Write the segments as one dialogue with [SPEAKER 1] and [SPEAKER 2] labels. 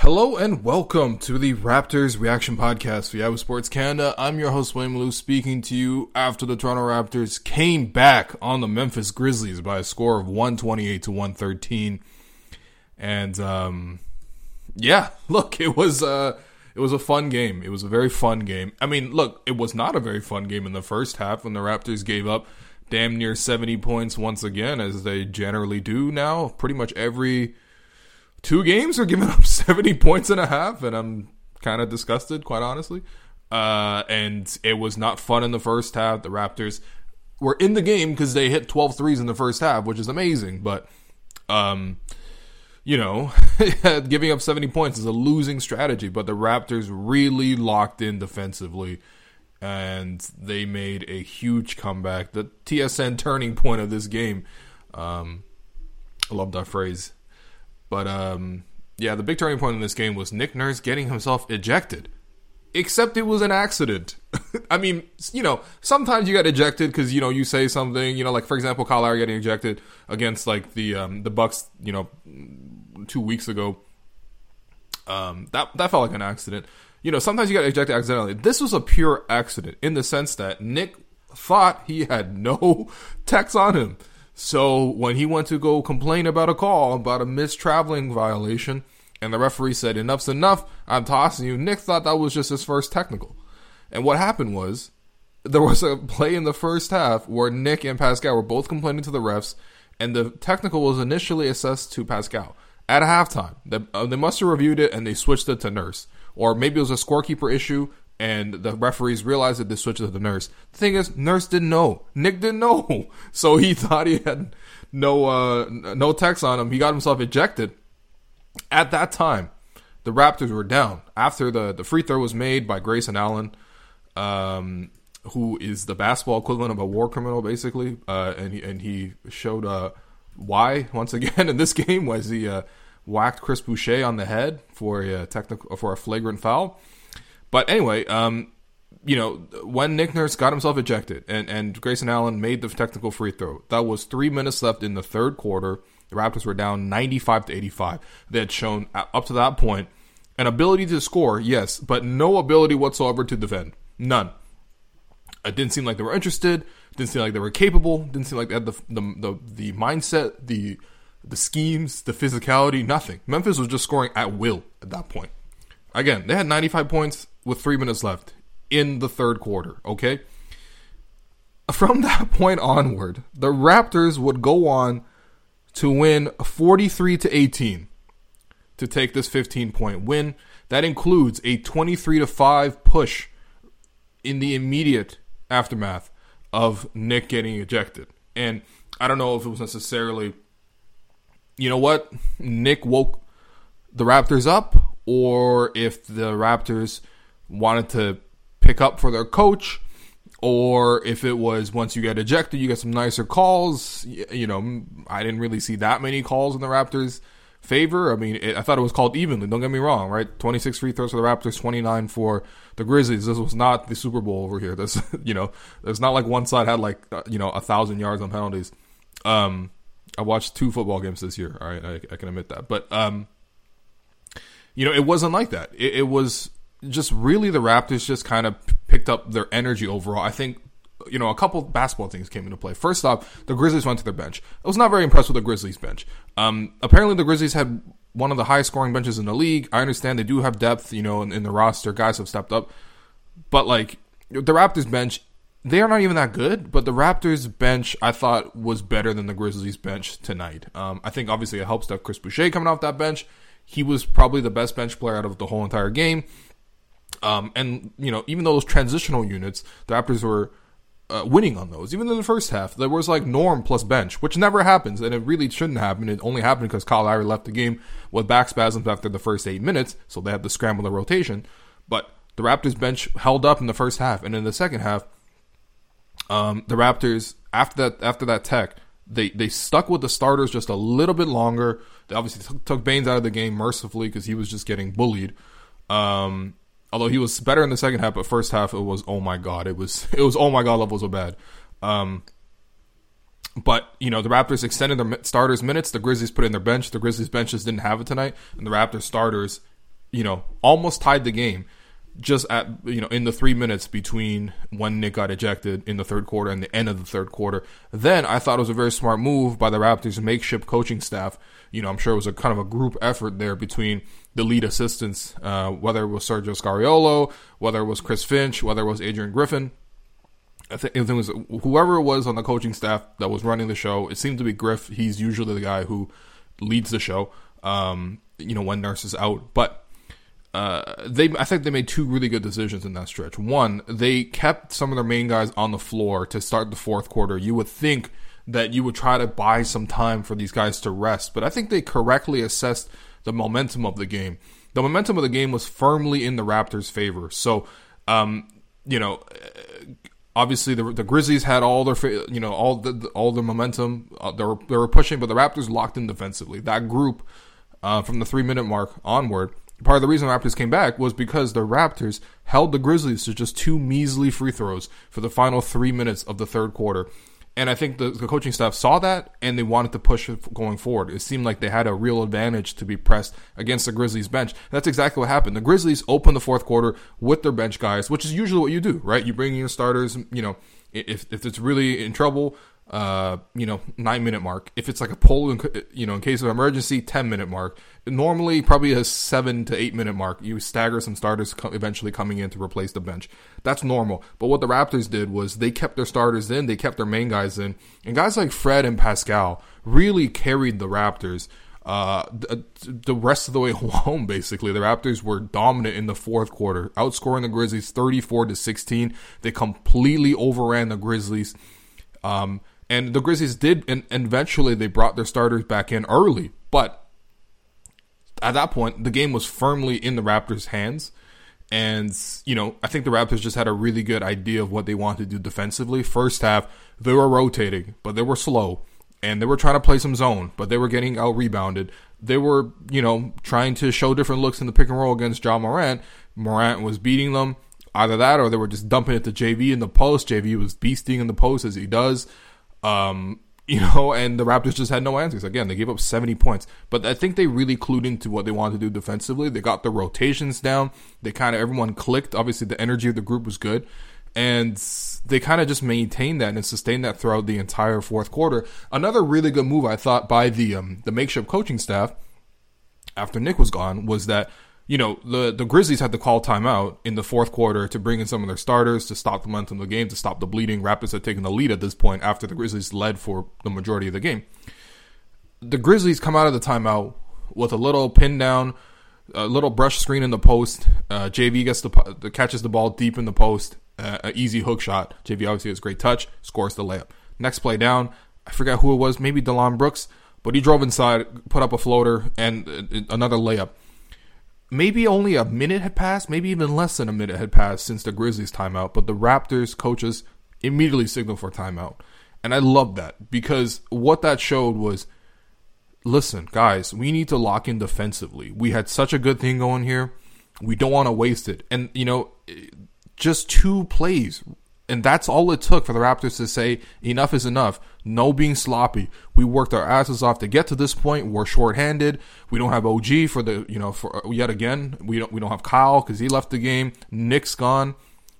[SPEAKER 1] Hello and welcome to the Raptors Reaction Podcast for Yahoo Sports Canada. I'm your host, William Lou, speaking to you after the Toronto Raptors came back on the Memphis Grizzlies by a score of 128 to 113. And, um, yeah, look, it was, uh, it was a fun game. It was a very fun game. I mean, look, it was not a very fun game in the first half when the Raptors gave up damn near 70 points once again, as they generally do now. Pretty much every two games are giving up 70 points and a half, and I'm kind of disgusted, quite honestly. Uh, and it was not fun in the first half. The Raptors were in the game because they hit 12 threes in the first half, which is amazing. But, um, you know, giving up 70 points is a losing strategy. But the Raptors really locked in defensively and they made a huge comeback. The TSN turning point of this game. Um, I love that phrase. But um, yeah, the big turning point in this game was Nick Nurse getting himself ejected. Except it was an accident. I mean, you know, sometimes you get ejected because you know you say something. You know, like for example, Kyle Lowry getting ejected against like the um, the Bucks. You know, two weeks ago. Um, that that felt like an accident you know, sometimes you get ejected accidentally. This was a pure accident in the sense that Nick thought he had no text on him. So when he went to go complain about a call about a missed traveling violation, and the referee said, Enough's enough, I'm tossing you, Nick thought that was just his first technical. And what happened was, there was a play in the first half where Nick and Pascal were both complaining to the refs, and the technical was initially assessed to Pascal. At halftime, they, uh, they must have reviewed it and they switched it to Nurse or maybe it was a scorekeeper issue and the referees realized that they switched to the nurse. The thing is, nurse didn't know. Nick didn't know, so he thought he had no uh, no text on him. He got himself ejected. At that time, the Raptors were down after the the free throw was made by Grayson Allen, um, who is the basketball equivalent of a war criminal, basically. Uh, and he, and he showed uh, why once again in this game was he uh, whacked Chris Boucher on the head for a technical for a flagrant foul. But anyway, um, you know, when Nick Nurse got himself ejected and, and Grayson Allen made the technical free throw, that was three minutes left in the third quarter. The Raptors were down 95 to 85. They had shown up to that point an ability to score, yes, but no ability whatsoever to defend. None. It didn't seem like they were interested. Didn't seem like they were capable. Didn't seem like they had the the the, the mindset, the the schemes, the physicality, nothing. Memphis was just scoring at will at that point. Again, they had 95 points with three minutes left in the third quarter, okay? From that point onward, the Raptors would go on to win 43 to 18 to take this 15 point win. That includes a 23 to 5 push in the immediate aftermath of Nick getting ejected. And I don't know if it was necessarily you know what, Nick woke the Raptors up, or if the Raptors wanted to pick up for their coach, or if it was once you get ejected, you get some nicer calls. You know, I didn't really see that many calls in the Raptors' favor. I mean, it, I thought it was called evenly. Don't get me wrong, right? 26 free throws for the Raptors, 29 for the Grizzlies. This was not the Super Bowl over here. This, you know, it's not like one side had like, uh, you know, a thousand yards on penalties. Um, I watched two football games this year. All right, I, I can admit that. But um, you know, it wasn't like that. It, it was just really the Raptors just kind of picked up their energy overall. I think you know, a couple basketball things came into play. First off, the Grizzlies went to their bench. I was not very impressed with the Grizzlies bench. Um, apparently, the Grizzlies had one of the highest scoring benches in the league. I understand they do have depth, you know, in, in the roster. Guys have stepped up, but like the Raptors bench they are not even that good, but the Raptors bench I thought was better than the Grizzlies bench tonight. Um, I think obviously it helps to have Chris Boucher coming off that bench. He was probably the best bench player out of the whole entire game. Um, and you know, even though those transitional units, the Raptors were uh, winning on those. Even in the first half, there was like norm plus bench, which never happens, and it really shouldn't happen. It only happened because Kyle Lowry left the game with back spasms after the first eight minutes, so they had to scramble the rotation. But the Raptors bench held up in the first half, and in the second half, um, the Raptors after that after that tech, they they stuck with the starters just a little bit longer. They obviously t- took Baynes out of the game mercifully because he was just getting bullied. Um, although he was better in the second half, but first half it was oh my god, it was it was oh my god levels of bad. Um, but you know the Raptors extended their starters minutes. The Grizzlies put in their bench. The Grizzlies benches didn't have it tonight, and the Raptors starters, you know, almost tied the game. Just at you know in the three minutes between when Nick got ejected in the third quarter and the end of the third quarter. Then I thought it was a very smart move by the Raptors' makeshift coaching staff. You know I'm sure it was a kind of a group effort there between the lead assistants, uh, whether it was Sergio Scariolo, whether it was Chris Finch, whether it was Adrian Griffin. I think it was whoever it was on the coaching staff that was running the show. It seemed to be Griff. He's usually the guy who leads the show. Um, you know when Nurse is out, but uh, they I think they made two really good decisions in that stretch. One, they kept some of their main guys on the floor to start the fourth quarter. You would think that you would try to buy some time for these guys to rest, but I think they correctly assessed the momentum of the game. The momentum of the game was firmly in the Raptors' favor. So, um, you know, obviously the, the Grizzlies had all their you know all the all the momentum uh, they were they were pushing, but the Raptors locked in defensively. That group uh, from the three minute mark onward. Part of the reason the Raptors came back was because the Raptors held the Grizzlies to just two measly free throws for the final three minutes of the third quarter. And I think the, the, coaching staff saw that and they wanted to push it going forward. It seemed like they had a real advantage to be pressed against the Grizzlies bench. That's exactly what happened. The Grizzlies opened the fourth quarter with their bench guys, which is usually what you do, right? You bring in your starters, you know, if, if it's really in trouble, uh, you know, nine minute mark. If it's like a poll, you know, in case of emergency, 10 minute mark. Normally, probably a seven to eight minute mark. You stagger some starters co- eventually coming in to replace the bench. That's normal. But what the Raptors did was they kept their starters in, they kept their main guys in, and guys like Fred and Pascal really carried the Raptors. Uh, the, the rest of the way home, basically, the Raptors were dominant in the fourth quarter, outscoring the Grizzlies 34 to 16. They completely overran the Grizzlies. Um, and the Grizzlies did, and, eventually they brought their starters back in early. But at that point, the game was firmly in the Raptors' hands. And, you know, I think the Raptors just had a really good idea of what they wanted to do defensively. First half, they were rotating, but they were slow. And they were trying to play some zone, but they were getting out rebounded. They were, you know, trying to show different looks in the pick and roll against Ja Morant. Morant was beating them. Either that or they were just dumping it to JV in the post. JV was beasting in the post as he does. Um, you know, and the Raptors just had no answers. Again, they gave up 70 points, but I think they really clued into what they wanted to do defensively. They got the rotations down. They kind of, everyone clicked. Obviously, the energy of the group was good. And they kind of just maintained that and sustained that throughout the entire fourth quarter. Another really good move, I thought, by the um, the makeshift coaching staff after Nick was gone was that you know, the, the Grizzlies had to call timeout in the fourth quarter to bring in some of their starters to stop the momentum of the game, to stop the bleeding. Raptors had taken the lead at this point after the Grizzlies led for the majority of the game. The Grizzlies come out of the timeout with a little pin down, a little brush screen in the post. Uh, JV gets the catches the ball deep in the post, uh, an easy hook shot. JV obviously has great touch, scores the layup. Next play down, I forget who it was, maybe Delon Brooks, but he drove inside, put up a floater, and uh, another layup maybe only a minute had passed, maybe even less than a minute had passed since the Grizzlies timeout, but the Raptors coaches immediately signaled for timeout. And I love that because what that showed was listen, guys, we need to lock in defensively. We had such a good thing going here. We don't want to waste it. And, you know, just two plays and that's all it took for the Raptors to say enough is enough. No being sloppy. We worked our asses off to get to this point. We're shorthanded. We don't have OG for the you know for yet again. We don't we don't have Kyle because he left the game. Nick's gone.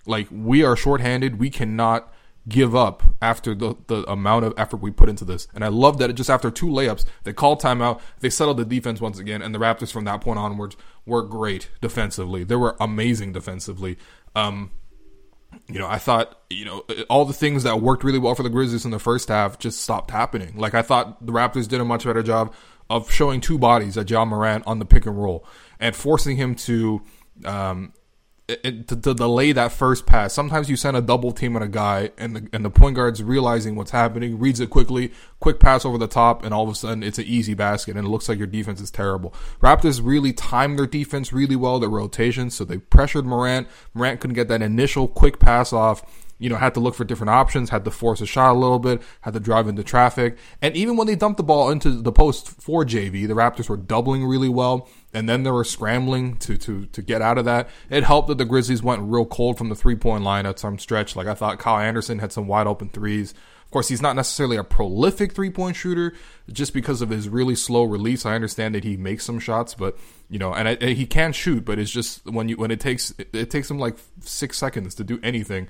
[SPEAKER 1] Like we are shorthanded. We cannot give up after the, the amount of effort we put into this. And I love that it just after two layups, they called timeout, they settled the defense once again, and the Raptors from that point onwards were great defensively. They were amazing defensively. Um, you know, I thought, you know, all the things that worked really well for the Grizzlies in the first half just stopped happening. Like I thought the Raptors did a much better job of showing two bodies at Ja Morant on the pick and roll and forcing him to, um, to, to, delay that first pass. Sometimes you send a double team on a guy, and the and the point guard's realizing what's happening, reads it quickly, quick pass over the top, and all of a sudden it's an easy basket, and it looks like your defense is terrible. Raptors really timed their defense really well, their rotations, so they pressured Morant. Morant couldn't get that initial quick pass off you know, had to look for different options, had to force a shot a little bit, had to drive into traffic. And even when they dumped the ball into the post for JV, the Raptors were doubling really well, and then they were scrambling to to to get out of that. It helped that the Grizzlies went real cold from the three point line at some stretch. Like I thought Kyle Anderson had some wide open threes. Of course, he's not necessarily a prolific three point shooter just because of his really slow release. I understand that he makes some shots, but you know, and, I, and he can shoot, but it's just when you when it takes it, it takes him like six seconds to do anything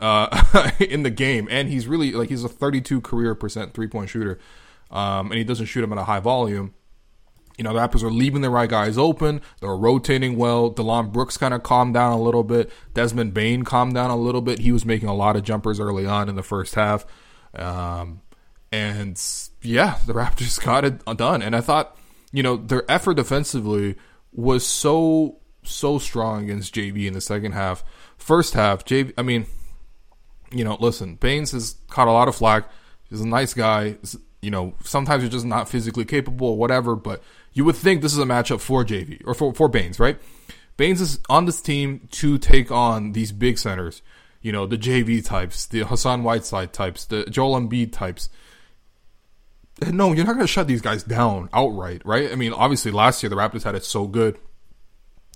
[SPEAKER 1] uh, in the game, and he's really like he's a 32 career percent three point shooter, um, and he doesn't shoot them at a high volume. You know, the Raptors are leaving the right guys open. They're rotating well. Delon Brooks kind of calmed down a little bit. Desmond Bane calmed down a little bit. He was making a lot of jumpers early on in the first half. Um, and yeah, the Raptors got it done. And I thought, you know, their effort defensively was so, so strong against JV in the second half. First half, JV, I mean, you know, listen, Baynes has caught a lot of flack. He's a nice guy. You know, sometimes you're just not physically capable or whatever, but you would think this is a matchup for JV or for, for Baynes, right? Baynes is on this team to take on these big centers. You know, the JV types, the Hassan Whiteside types, the Joel Embiid types. No, you're not going to shut these guys down outright, right? I mean, obviously, last year the Raptors had it so good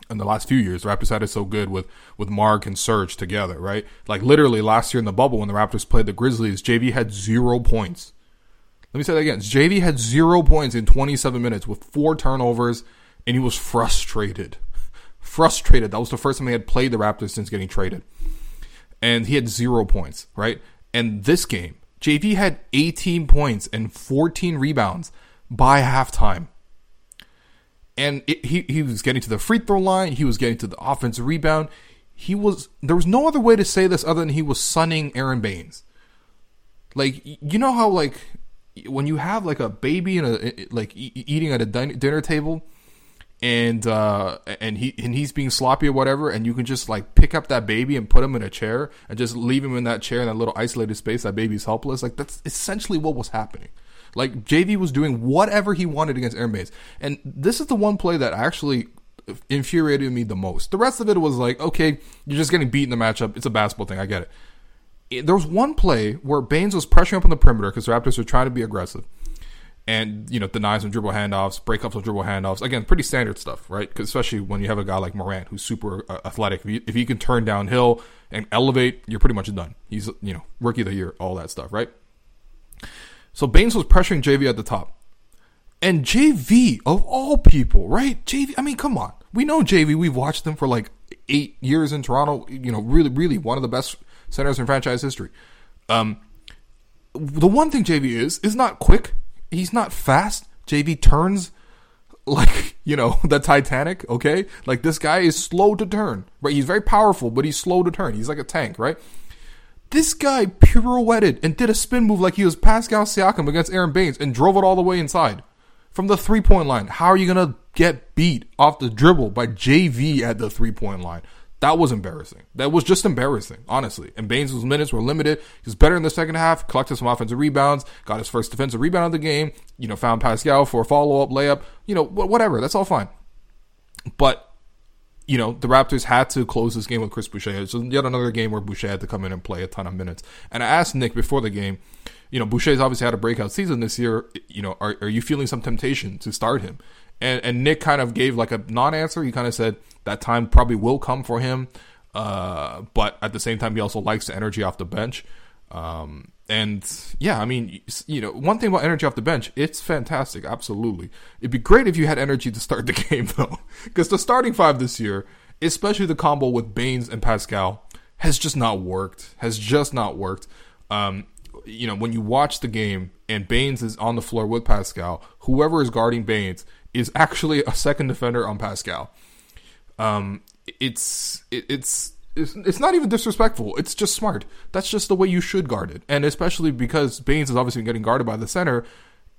[SPEAKER 1] in the last few years. The Raptors had it so good with with Mark and Serge together, right? Like literally last year in the bubble when the Raptors played the Grizzlies, JV had zero points. Let me say that again. JV had zero points in 27 minutes with four turnovers, and he was frustrated. frustrated. That was the first time he had played the Raptors since getting traded. And he had zero points, right? And this game, JV had 18 points and 14 rebounds by halftime and it, he he was getting to the free throw line. He was getting to the offensive rebound. He was there was no other way to say this other than he was sunning Aron Baynes. Like you know how like when you have like a baby and a like eating at a dinner table, and uh and he and he's being sloppy or whatever, and you can just like pick up that baby and put him in a chair and just leave him in that chair in that little isolated space. That baby's helpless. Like that's essentially what was happening. Like JV was doing whatever he wanted against Baynes. And this is the one play that actually infuriated me the most. The rest of it was like, okay, you're just getting beat in the matchup. It's a basketball thing. I get it. There was one play where Baynes was pressuring up on the perimeter because the Raptors were trying to be aggressive. And, you know, denies some dribble handoffs, breakups of dribble handoffs. Again, pretty standard stuff, right? especially when you have a guy like Morant who's super uh, athletic. If he, if he can turn downhill and elevate, you're pretty much done. He's, you know, rookie of the year, all that stuff, right? So Baynes was pressuring JV at the top. And JV, of all people, right? JV, I mean, come on. We know JV. We've watched them for like eight years in Toronto. You know, really, really one of the best centers in franchise history. Um, the one thing JV is, is not quick. He's not fast. JV turns like, you know, the Titanic, okay? Like this guy is slow to turn, right? He's very powerful, but he's slow to turn. He's like a tank, right? This guy pirouetted and did a spin move like he was Pascal Siakam against Aron Baynes and drove it all the way inside from the three point line. How are you to get beat off the dribble by JV at the three point line? That was embarrassing. That was just embarrassing, honestly. And Baynes' minutes were limited. He was better in the second half, collected some offensive rebounds, got his first defensive rebound of the game, you know, found Pascal for a follow up layup, you know, whatever. That's all fine. But you know, the Raptors had to close this game with Chris Boucher. It's yet another game where Boucher had to come in and play a ton of minutes. And I asked Nick before the game, you know, Boucher's obviously had a breakout season this year. You know, are, are you feeling some temptation to start him? And, and Nick kind of gave like a non-answer. He kind of said that time probably will come for him, uh, but at the same time, he also likes the energy off the bench. Um, and yeah, I mean, you know, one thing about energy off the bench, it's fantastic. Absolutely. It'd be great if you had energy to start the game, though. Because the starting five this year, especially the combo with Baynes and Pascal, has just not worked. Has just not worked. Um, you know, when you watch the game and Baynes is on the floor with Pascal, whoever is guarding Baynes is actually a second defender on Pascal. Um, it's it, it's it's, it's not even disrespectful. It's just smart. That's just the way you should guard it. And especially because Baynes is obviously getting guarded by the center,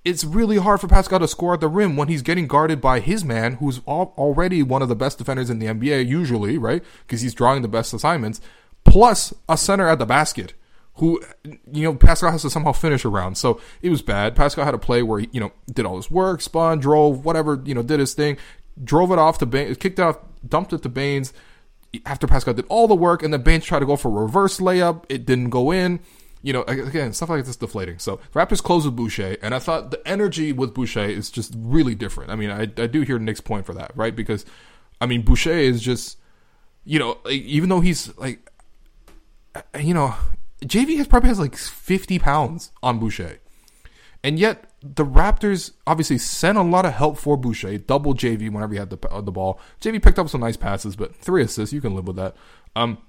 [SPEAKER 1] it's really hard for Pascal to score at the rim when he's getting guarded by his man, who's already one of the best defenders in the NBA, usually, right? Because he's drawing the best assignments, plus a center at the basket, who, you know, Pascal has to somehow finish around. So it was bad. Pascal had a play where he, you know, did all his work, spun, drove, whatever, you know, did his thing, drove it off to Baynes, kicked out, dumped it to Baynes after Pascal did all the work, and then Baynes tried to go for a reverse layup. It didn't go in you know, again, stuff like this deflating. So Raptors close with Boucher, and I thought the energy with Boucher is just really different. I mean, I, I do hear Nick's point for that, right? Because, I mean, Boucher is just, you know, even though he's like, you know, JV has probably has like 50 pounds on Boucher. And yet, the Raptors obviously sent a lot of help for Boucher, double JV whenever he had the, uh, the ball. JV picked up some nice passes, but three assists, you can live with that. Um,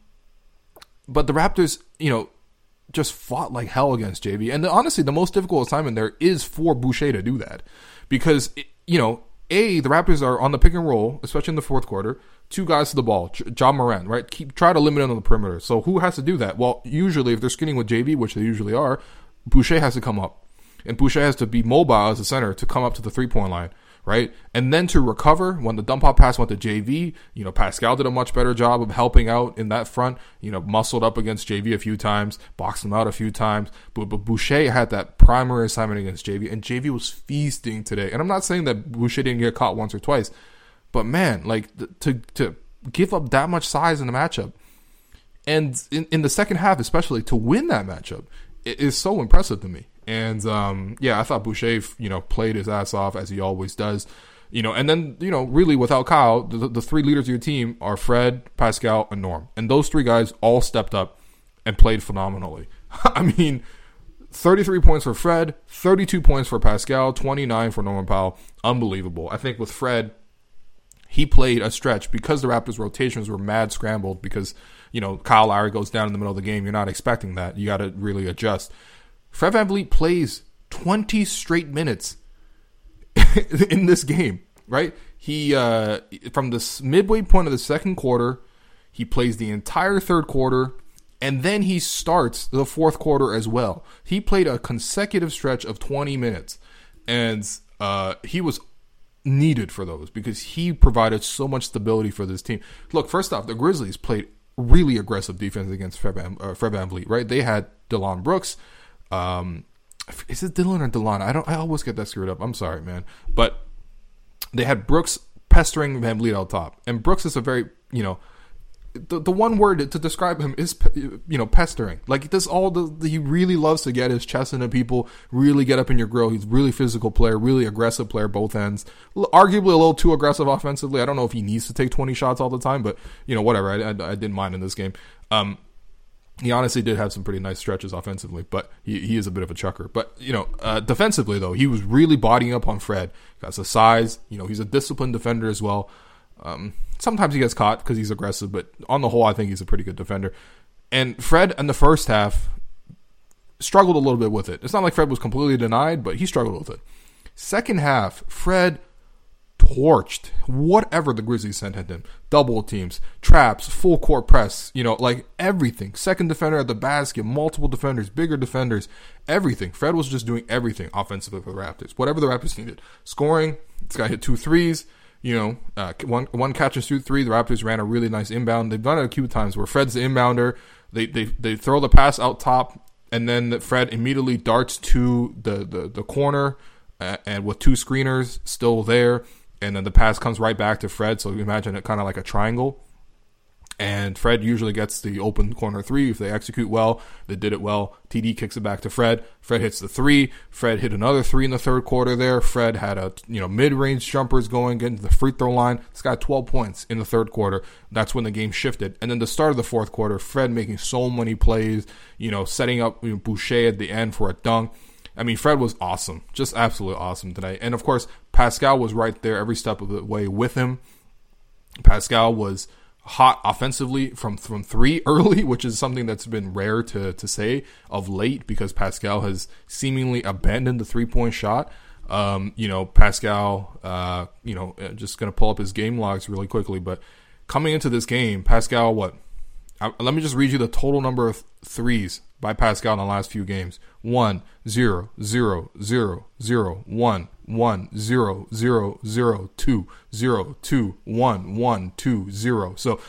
[SPEAKER 1] but the Raptors, you know, just fought like hell against JV. And the, honestly, the most difficult assignment there is for Boucher to do that because you know, a the Raptors are on the pick and roll, especially in the fourth quarter. Two guys to the ball, Ja Morant, right? Keep try to limit it on the perimeter. So who has to do that? Well, usually if they're skinning with JV, which they usually are, Boucher has to come up, and Boucher has to be mobile as a center to come up to the three point line right? And then to recover when the dump off pass went to JV, you know, Pascal did a much better job of helping out in that front, you know, muscled up against JV a few times, boxed him out a few times. But, but Boucher had that primary assignment against JV, and JV was feasting today. And I'm not saying that Boucher didn't get caught once or twice, but man, like to, to give up that much size in the matchup. And in, in the second half, especially to win that matchup, is so impressive to me. And um, yeah, I thought Boucher, you know, played his ass off as he always does. You know, and then you know, really without Kyle, the, the three leaders of your team are Fred, Pascal, and Norm, and those three guys all stepped up and played phenomenally. I mean, 33 points for Fred, 32 points for Pascal, 29 for Norman Powell. Unbelievable. I think with Fred, he played a stretch because the Raptors' rotations were mad scrambled because, you know, Kyle Lowry goes down in the middle of the game. You're not expecting that. You got to really adjust. Fred VanVleet plays 20 straight minutes in this game, right? He uh, from the midway point of the second quarter, he plays the entire third quarter, and then he starts the fourth quarter as well. He played a consecutive stretch of 20 minutes, and uh, he was needed for those because he provided so much stability for this team. Look, first off, the Grizzlies played really aggressive defense against Fred, Van, uh, Fred VanVleet, right? They had DeLon Brooks, um, is it Dylan or Delon? I don't. I always get that screwed up. I'm sorry, man. But they had Brooks pestering VanVleet out top, and Brooks is a very you know. The, the one word to describe him is you know pestering like this all the, the, he really loves to get his chest into people really get up in your grill he's really physical player really aggressive player both ends arguably a little too aggressive offensively I don't know if he needs to take 20 shots all the time but you know whatever I, I, I didn't mind in this game um, he honestly did have some pretty nice stretches offensively, but he, he is a bit of a chucker. But you know, uh, defensively though, he was really bodying up on Fred. Got the size. You know, he's a disciplined defender as well. Um, sometimes he gets caught because he's aggressive, but on the whole, I think he's a pretty good defender. And Fred in the first half struggled a little bit with it. It's not like Fred was completely denied, but he struggled with it. Second half, Fred torched whatever the Grizzlies sent at him. Double teams, traps, full court press, you know, like everything. Second defender at the basket, multiple defenders, bigger defenders, everything. Fred was just doing everything offensively for the Raptors. Whatever the Raptors needed. Scoring, this guy hit two threes. You know, uh, one one catch and shoot three. The Raptors ran a really nice inbound. They've done it a few times where Fred's the inbounder. They they they throw the pass out top, and then Fred immediately darts to the the, the corner, uh, and with two screeners still there and then the pass comes right back to Fred. So imagine it kind of like a triangle. And Fred usually gets the open corner three if they execute well. They did it well. TD kicks it back to Fred. Fred hits the three. Fred hit another three in the third quarter there. Fred had a you know mid range jumpers going, getting to the free throw line. This got 12 points in the third quarter. That's when the game shifted. And then the start of the fourth quarter, Fred making so many plays, you know, setting up you know, Boucher at the end for a dunk. I mean, Fred was awesome, just absolutely awesome tonight. And of course, Pascal was right there every step of the way with him. Pascal was hot offensively from from three early, which is something that's been rare to to say of late because Pascal has seemingly abandoned the three point shot. Um, you know, Pascal, uh, you know, uh, just gonna pull up his game logs really quickly, but coming into this game, Pascal, what Uh, let me just read you the total number of threes by Pascal in the last few games. 1, 0, 0, 0, 0, 1, 1, 0, 0, 0, 2, 0, 2, 1, 1, 2, 0. So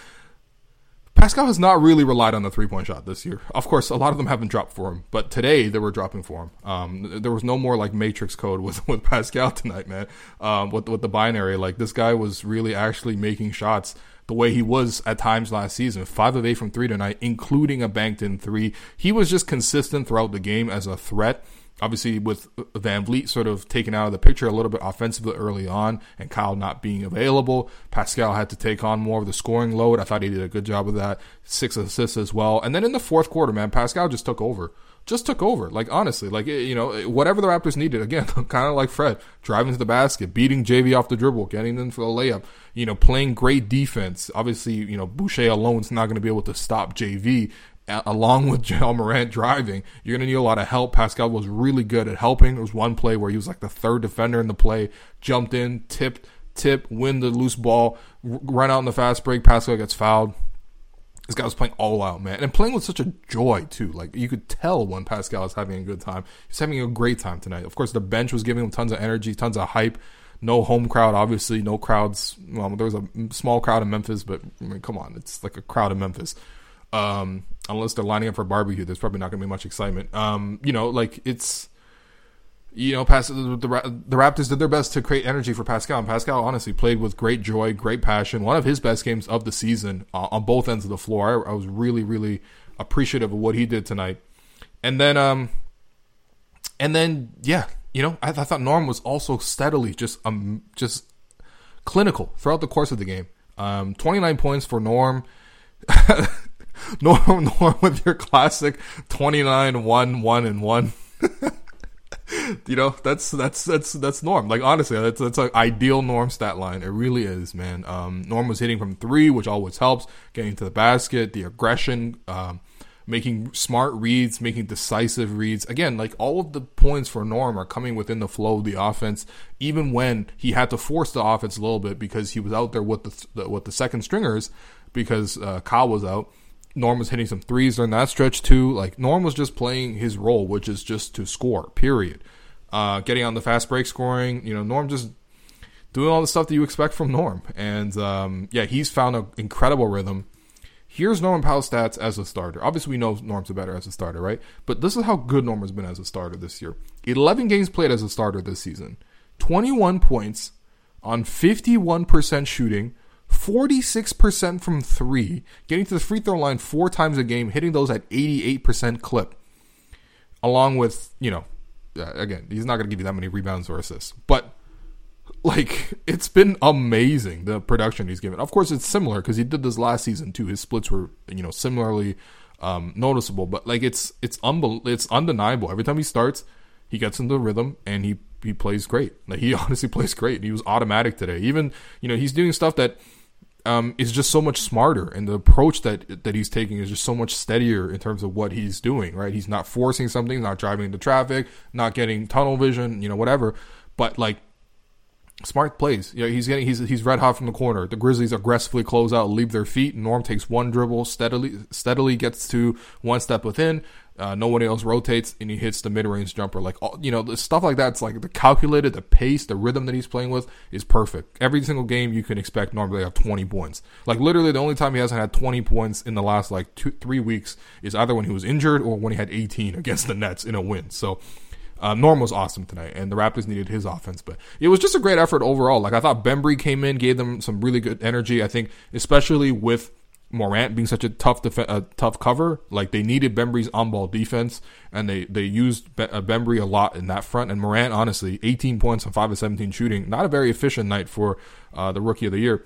[SPEAKER 1] Pascal has not really relied on the three point shot this year. Of course, a lot of them haven't dropped for him, but today they were dropping for him. Um, there was no more like matrix code with, with Pascal tonight, man. Um, with, with the binary, like this guy was really actually making shots the way he was at times last season. Five of eight from three tonight, including a banked in three. He was just consistent throughout the game as a threat obviously with VanVleet sort of taken out of the picture a little bit offensively early on and Kyle not being available, Pascal had to take on more of the scoring load. I thought he did a good job of that. Six assists as well. And then in the fourth quarter, man, Pascal just took over. Just took over. Like honestly, like eh, you know, eh, whatever the Raptors needed. Again, kind of like Fred, driving to the basket, beating JV off the dribble, getting them for the layup. You know, playing great defense. Obviously, you know, Boucher alone is not going to be able to stop JV along with Ja Morant driving, you're going to need a lot of help. Pascal was really good at helping. There was one play where he was like the third defender in the play, jumped in, tipped, tip, win the loose ball, run out in the fast break. Pascal gets fouled. This guy was playing all out, man, and playing with such a joy too. Like you could tell when Pascal was having a good time. He's having a great time tonight. Of course, the bench was giving him tons of energy, tons of hype. No home crowd, obviously. No crowds. Well, there was a small crowd in Memphis, but I mean, come on, it's like a crowd in Memphis. Um, unless they're lining up for barbecue, there's probably not going to be much excitement. Um, you know, like it's, you know, the, the, the Raptors did their best to create energy for Pascal, and Pascal honestly played with great joy, great passion. One of his best games of the season uh, on both ends of the floor. I, I, was really, really appreciative of what he did tonight. And then, um, and then, yeah, you know, I, I thought Norm was also steadily just, um, just clinical throughout the course of the game. Um, 29 points for Norm. Norm, Norm with your classic 29, 1, 1, and 1. you know, that's, that's, that's, that's Norm. Like, honestly, that's, that's an ideal Norm stat line. It really is, man. Um, Norm was hitting from three, which always helps, getting to the basket, the aggression, um, making smart reads, making decisive reads. Again, like all of the points for Norm are coming within the flow of the offense, even when he had to force the offense a little bit because he was out there with the, the with the second stringers because uh, Kyle was out. Norm was hitting some threes during that stretch too. Like Norm was just playing his role, which is just to score. Period. Uh, getting on the fast break scoring. You know, Norm just doing all the stuff that you expect from Norm. And um, yeah, he's found an incredible rhythm. Here's Norman Powell's stats as a starter. Obviously, we know Norm's better as a starter, right? But this is how good Norm has been as a starter this year. 11 games played as a starter this season. 21 points on 51% shooting, 46% from three, getting to the free throw line four times a game, hitting those at 88% clip. Along with, you know, uh, again, he's not going to give you that many rebounds or assists, but like it's been amazing the production he's given. Of course, it's similar because he did this last season too. His splits were, you know, similarly um, noticeable, but like it's it's unbel- it's undeniable. Every time he starts, he gets into the rhythm and he he plays great. Like he honestly plays great. He was automatic today. Even you know he's doing stuff that um, is just so much smarter, and the approach that that he's taking is just so much steadier in terms of what he's doing. Right, he's not forcing something, not driving into traffic, not getting tunnel vision, you know, whatever. But like smart plays. Yeah, he's getting he's he's red hot from the corner. The Grizzlies aggressively close out, leave their feet. Norm takes one dribble, steadily steadily gets to one step within, uh, no one else rotates, and he hits the mid-range jumper. Like all, you know, the stuff like that's like the calculated, the pace, the rhythm that he's playing with is perfect. Every single game you can expect normally have 20 points. Like literally, the only time he hasn't had 20 points in the last like two, three weeks is either when he was injured or when he had 18 against the Nets in a win. So. Uh, Norm was awesome tonight, and the Raptors needed his offense, but it was just a great effort overall. Like I thought, Bembry came in, gave them some really good energy. I think, especially with Morant being such a tough def- a tough cover, like they needed Bembry's on ball defense, and they they used Be- uh, Bembry a lot in that front. And Morant, honestly, 18 points on five of 17 shooting, not a very efficient night for uh, the rookie of the year.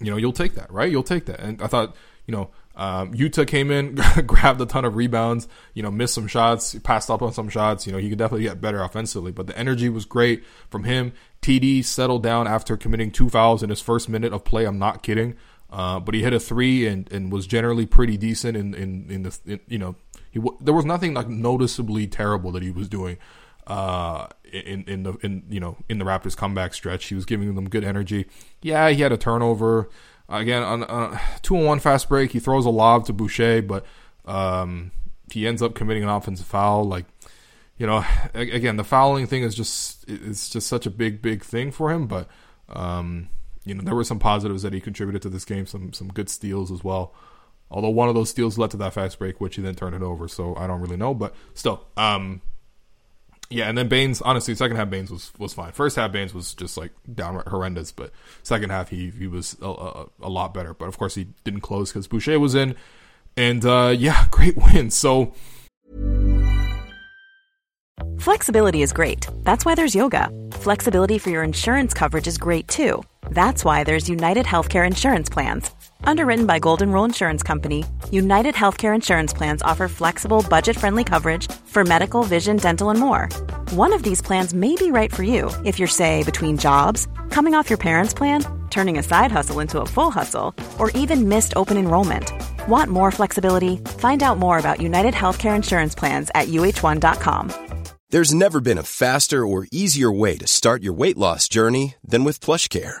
[SPEAKER 1] You know, you'll take that, right? You'll take that. And I thought, you know, um, Yuta came in, grabbed a ton of rebounds, you know, missed some shots, passed up on some shots. You know, he could definitely get better offensively, but the energy was great from him. TD settled down after committing two fouls in his first minute of play. I'm not kidding. Uh, but he hit a three and, and was generally pretty decent in in, in the in, you know he there was nothing like noticeably terrible that he was doing uh, in in the in you know in the Raptors comeback stretch. He was giving them good energy. Yeah, he had a turnover. again on uh, two and one fast break. He throws a lob to Boucher, but um, he ends up committing an offensive foul. Like you know, again, the fouling thing is just it's just such a big big thing for him. But um, you know, there were some positives that he contributed to this game. Some some good steals as well. Although one of those steals led to that fast break, which he then turned it over. So I don't really know, but still, um, yeah, and then Baynes, honestly, second half Baynes was was fine. First half Baynes was just like downright horrendous, but second half he he was a, a, a lot better. But of course he didn't close because Boucher was in, and uh, yeah, great win. So
[SPEAKER 2] flexibility is great. That's why there's yoga. Flexibility for your insurance coverage is great too. That's why there's United Healthcare insurance plans. Underwritten by Golden Rule Insurance Company, United Healthcare Insurance Plans offer flexible, budget friendly coverage for medical, vision, dental, and more. One of these plans may be right for you if you're, say, between jobs, coming off your parents' plan, turning a side hustle into a full hustle, or even missed open enrollment. Want more flexibility? Find out more about United Healthcare Insurance Plans at uh1.com.
[SPEAKER 3] There's never been a faster or easier way to start your weight loss journey than with PlushCare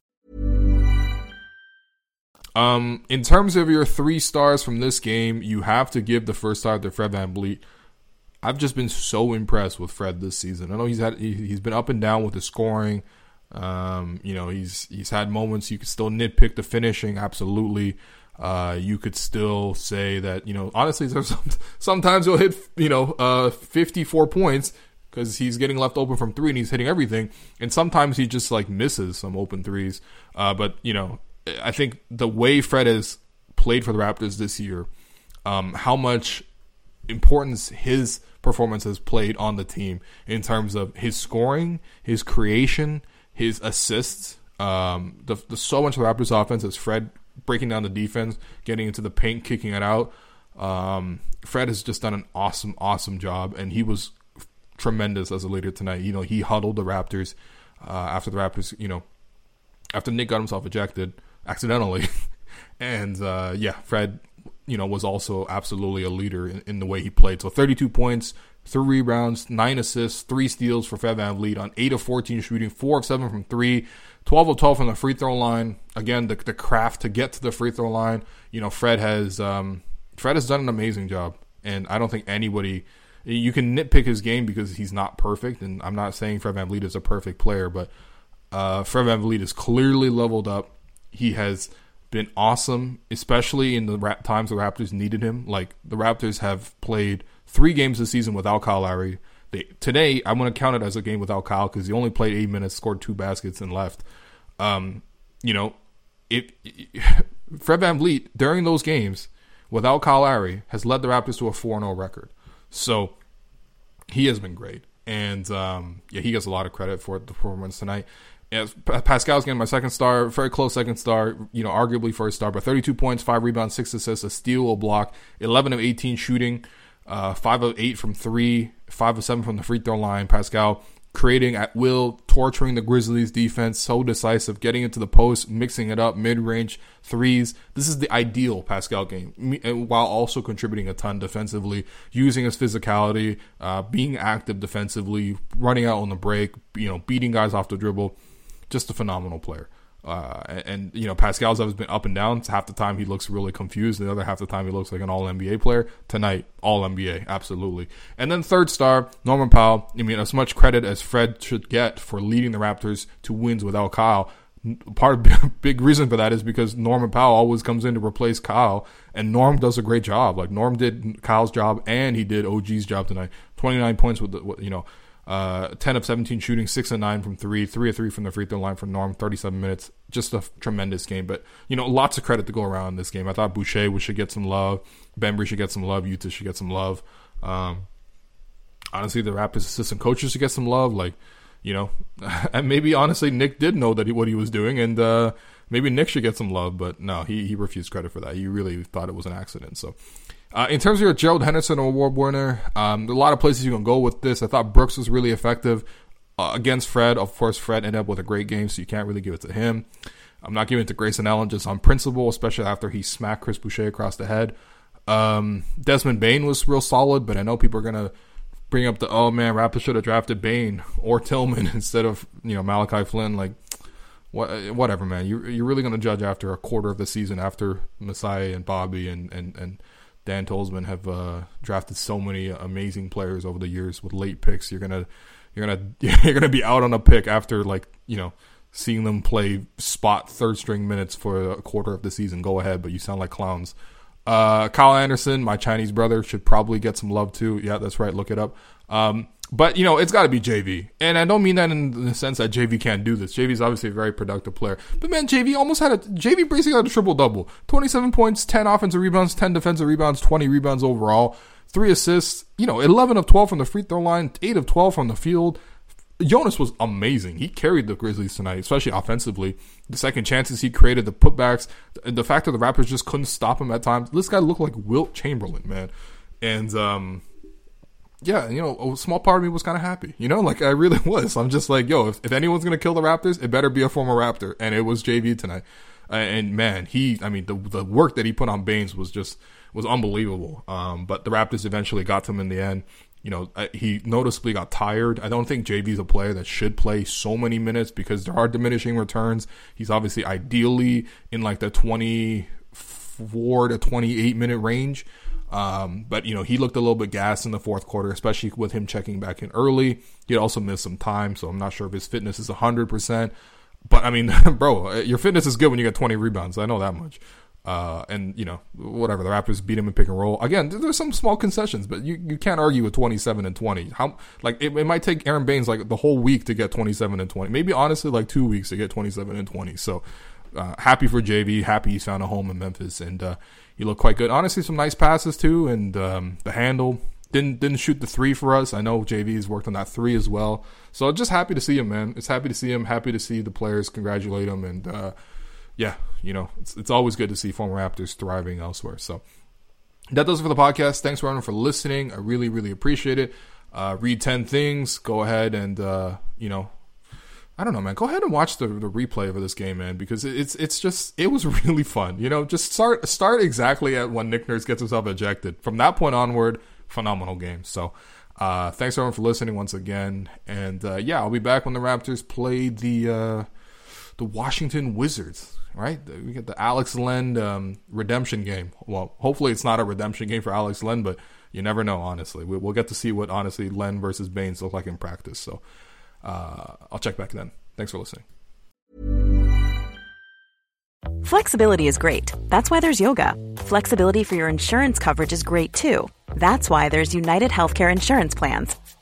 [SPEAKER 1] Um, in terms of your three stars from this game, you have to give the first star to Fred Van VanVleet. I've just been so impressed with Fred this season. I know he's had he, has been up and down with the scoring. Um, you know, he's he's had moments you could still nitpick the finishing, absolutely. Uh, you could still say that you know honestly, some, sometimes he'll hit you know uh, 54 points because he's getting left open from three and he's hitting everything, and sometimes he just like misses some open threes. Uh, but you know, I think the way Fred has played for the Raptors this year, um, how much importance his performance has played on the team in terms of his scoring, his creation, his assists. Um, the, the so much of the Raptors offense is Fred breaking down the defense, getting into the paint, kicking it out. Um, Fred has just done an awesome, awesome job, and he was tremendous as a leader tonight. You know, he huddled the Raptors uh, after the Raptors, you know, after Nick got himself ejected accidentally. and uh, yeah, Fred, you know, was also absolutely a leader in, in, the way he played. So 32 points, three rebounds, nine assists, three steals for Fred VanVleet on 8 of 14 shooting, 4 of 7 from 3, 12 of 12 from the free throw line. Again, the, the craft to get to the free throw line. You know, Fred has um, Fred has done an amazing job. And I don't think anybody you can nitpick his game because he's not perfect, and I'm not saying Fred VanVleet is a perfect player, but uh, Fred VanVleet is clearly leveled up he has been awesome, especially in the times the Raptors needed him. Like the Raptors have played three games this season without Kyle Lowry. They, today, I'm going to count it as a game without Kyle because he only played eight minutes, scored two baskets, and left. Um, you know, it, Fred VanVleet during those games without Kyle Lowry has led the Raptors to a 4 0 record. So he has been great. And um, yeah, he gets a lot of credit for the performance tonight. Yeah, Pascal's getting my second star, very close second star, you know, arguably first star, but 32 points, five rebounds, six assists, a steal, a block, 11 of 18 shooting, uh, five of eight from three, five of seven from the free throw line. Pascal creating at will, torturing the Grizzlies defense, so decisive, getting into the post, mixing it up, mid range threes. This is the ideal Pascal game, while also contributing a ton defensively, using his physicality, uh, being active defensively, running out on the break, you know, beating guys off the dribble just a phenomenal player. Uh, and, and, you know, Pascal's has been up and down. Half the time he looks really confused. The other half the time he looks like an all NBA player. Tonight, all NBA, absolutely. And then third star, Norman Powell. I mean, as much credit as Fred should get for leading the Raptors to wins without Kyle. Part of big reason for that is because Norman Powell always comes in to replace Kyle, and Norm does a great job. Like Norm did Kyle's job, and he did OG's job tonight. Twenty nine points with the, you know uh, 10 of 17 shooting, 6 of 9 from 3, 3 of 3 from the free throw line for Norm, 37 minutes. Just a f- tremendous game. But, you know, lots of credit to go around in this game. I thought Boucher should get some love. Bembry should get some love. Yuta should get some love. Um, honestly, the Raptors assistant coaches should get some love. Like, you know, and maybe honestly, Nick did know that he, what he was doing, and uh, maybe Nick should get some love. But no, he, he refused credit for that. He really thought it was an accident. So, Uh, in terms of your Gerald Henderson Award winner, um, a lot of places you can go with this. I thought Brooks was really effective uh, against Fred. Of course, Fred ended up with a great game, so you can't really give it to him. I'm not giving it to Grayson Allen just on principle, especially after he smacked Chris Boucher across the head. Um, Desmond Bane was real solid, but I know people are gonna bring up the oh man, Raptors should have drafted Bane or Tillman instead of you know Malachi Flynn. Like, what, whatever, man. You you're really gonna judge after a quarter of the season after Messiah and Bobby and and and Dan Tolzman have uh, drafted so many amazing players over the years with late picks. You're gonna you're gonna you're gonna be out on a pick after like you know seeing them play spot third string minutes for a quarter of the season. Go ahead, but you sound like clowns. Uh, Kyle Anderson, my Chinese brother, should probably get some love too. Yeah, that's right. Look it up. Um, but you know, it's got to be JV, and I don't mean that in the sense that JV can't do this. JV is obviously a very productive player, but man, JV almost had a JV basically had a triple double: twenty-seven points, ten offensive rebounds, ten defensive rebounds, twenty rebounds overall, three assists. You know, eleven of twelve from the free throw line, eight of twelve from the field. Jonas was amazing. He carried the Grizzlies tonight, especially offensively. The second chances he created, the putbacks, the fact that the Raptors just couldn't stop him at times. This guy looked like Wilt Chamberlain, man. And um, yeah, you know, a small part of me was kind of happy. You know, like I really was. I'm just like, yo, if, if anyone's gonna kill the Raptors, it better be a former Raptor, and it was JV tonight. And man, he, I mean, the the work that he put on Baynes was just was unbelievable. Um, but the Raptors eventually got to him in the end. You know, he noticeably got tired. I don't think JV's a player that should play so many minutes because there are diminishing returns. He's obviously ideally in like the 24 to 28 minute range. Um, but you know, he looked a little bit gassed in the fourth quarter, especially with him checking back in early. He also missed some time, so I'm not sure if his fitness is 100%. But I mean, bro, your fitness is good when you get 20 rebounds. I know that much. Uh, and you know, whatever the Raptors beat him in pick and roll. Again, there's some small concessions, but you, you can't argue with 27 and 20. How like it, it might take Aron Baynes like the whole week to get 27 and 20. Maybe honestly like two weeks to get 27 and 20. So uh, happy for JV. Happy he's found a home in Memphis, and uh, he looked quite good. Honestly, some nice passes too, and um, the handle didn't didn't shoot the three for us. I know JV has worked on that three as well. So just happy to see him, man. It's happy to see him. Happy to see the players congratulate him, and uh, yeah, you know, it's, it's always good to see former Raptors thriving elsewhere. So that does it for the podcast. Thanks everyone for listening. I really, really appreciate it. Uh, read 10 things. Go ahead and, uh, you know, I don't know, man. Go ahead and watch the, the replay of this game, man, because it's it's just it was really fun. You know, just start start exactly at when Nick Nurse gets himself ejected. From that point onward, phenomenal game. So, uh, thanks everyone for listening once again, and uh, yeah, I'll be back when the Raptors play the uh, the Washington Wizards right? We get the Alex Len um, redemption game. Well, hopefully it's not a redemption game for Alex Len, but you never know. Honestly, we, will get to see what honestly Len versus Baynes look like in practice. So uh, I'll check back then. Thanks for listening.
[SPEAKER 2] Flexibility is great. That's why there's yoga. Flexibility for your insurance coverage is great too. That's why there's United Healthcare Insurance Plans.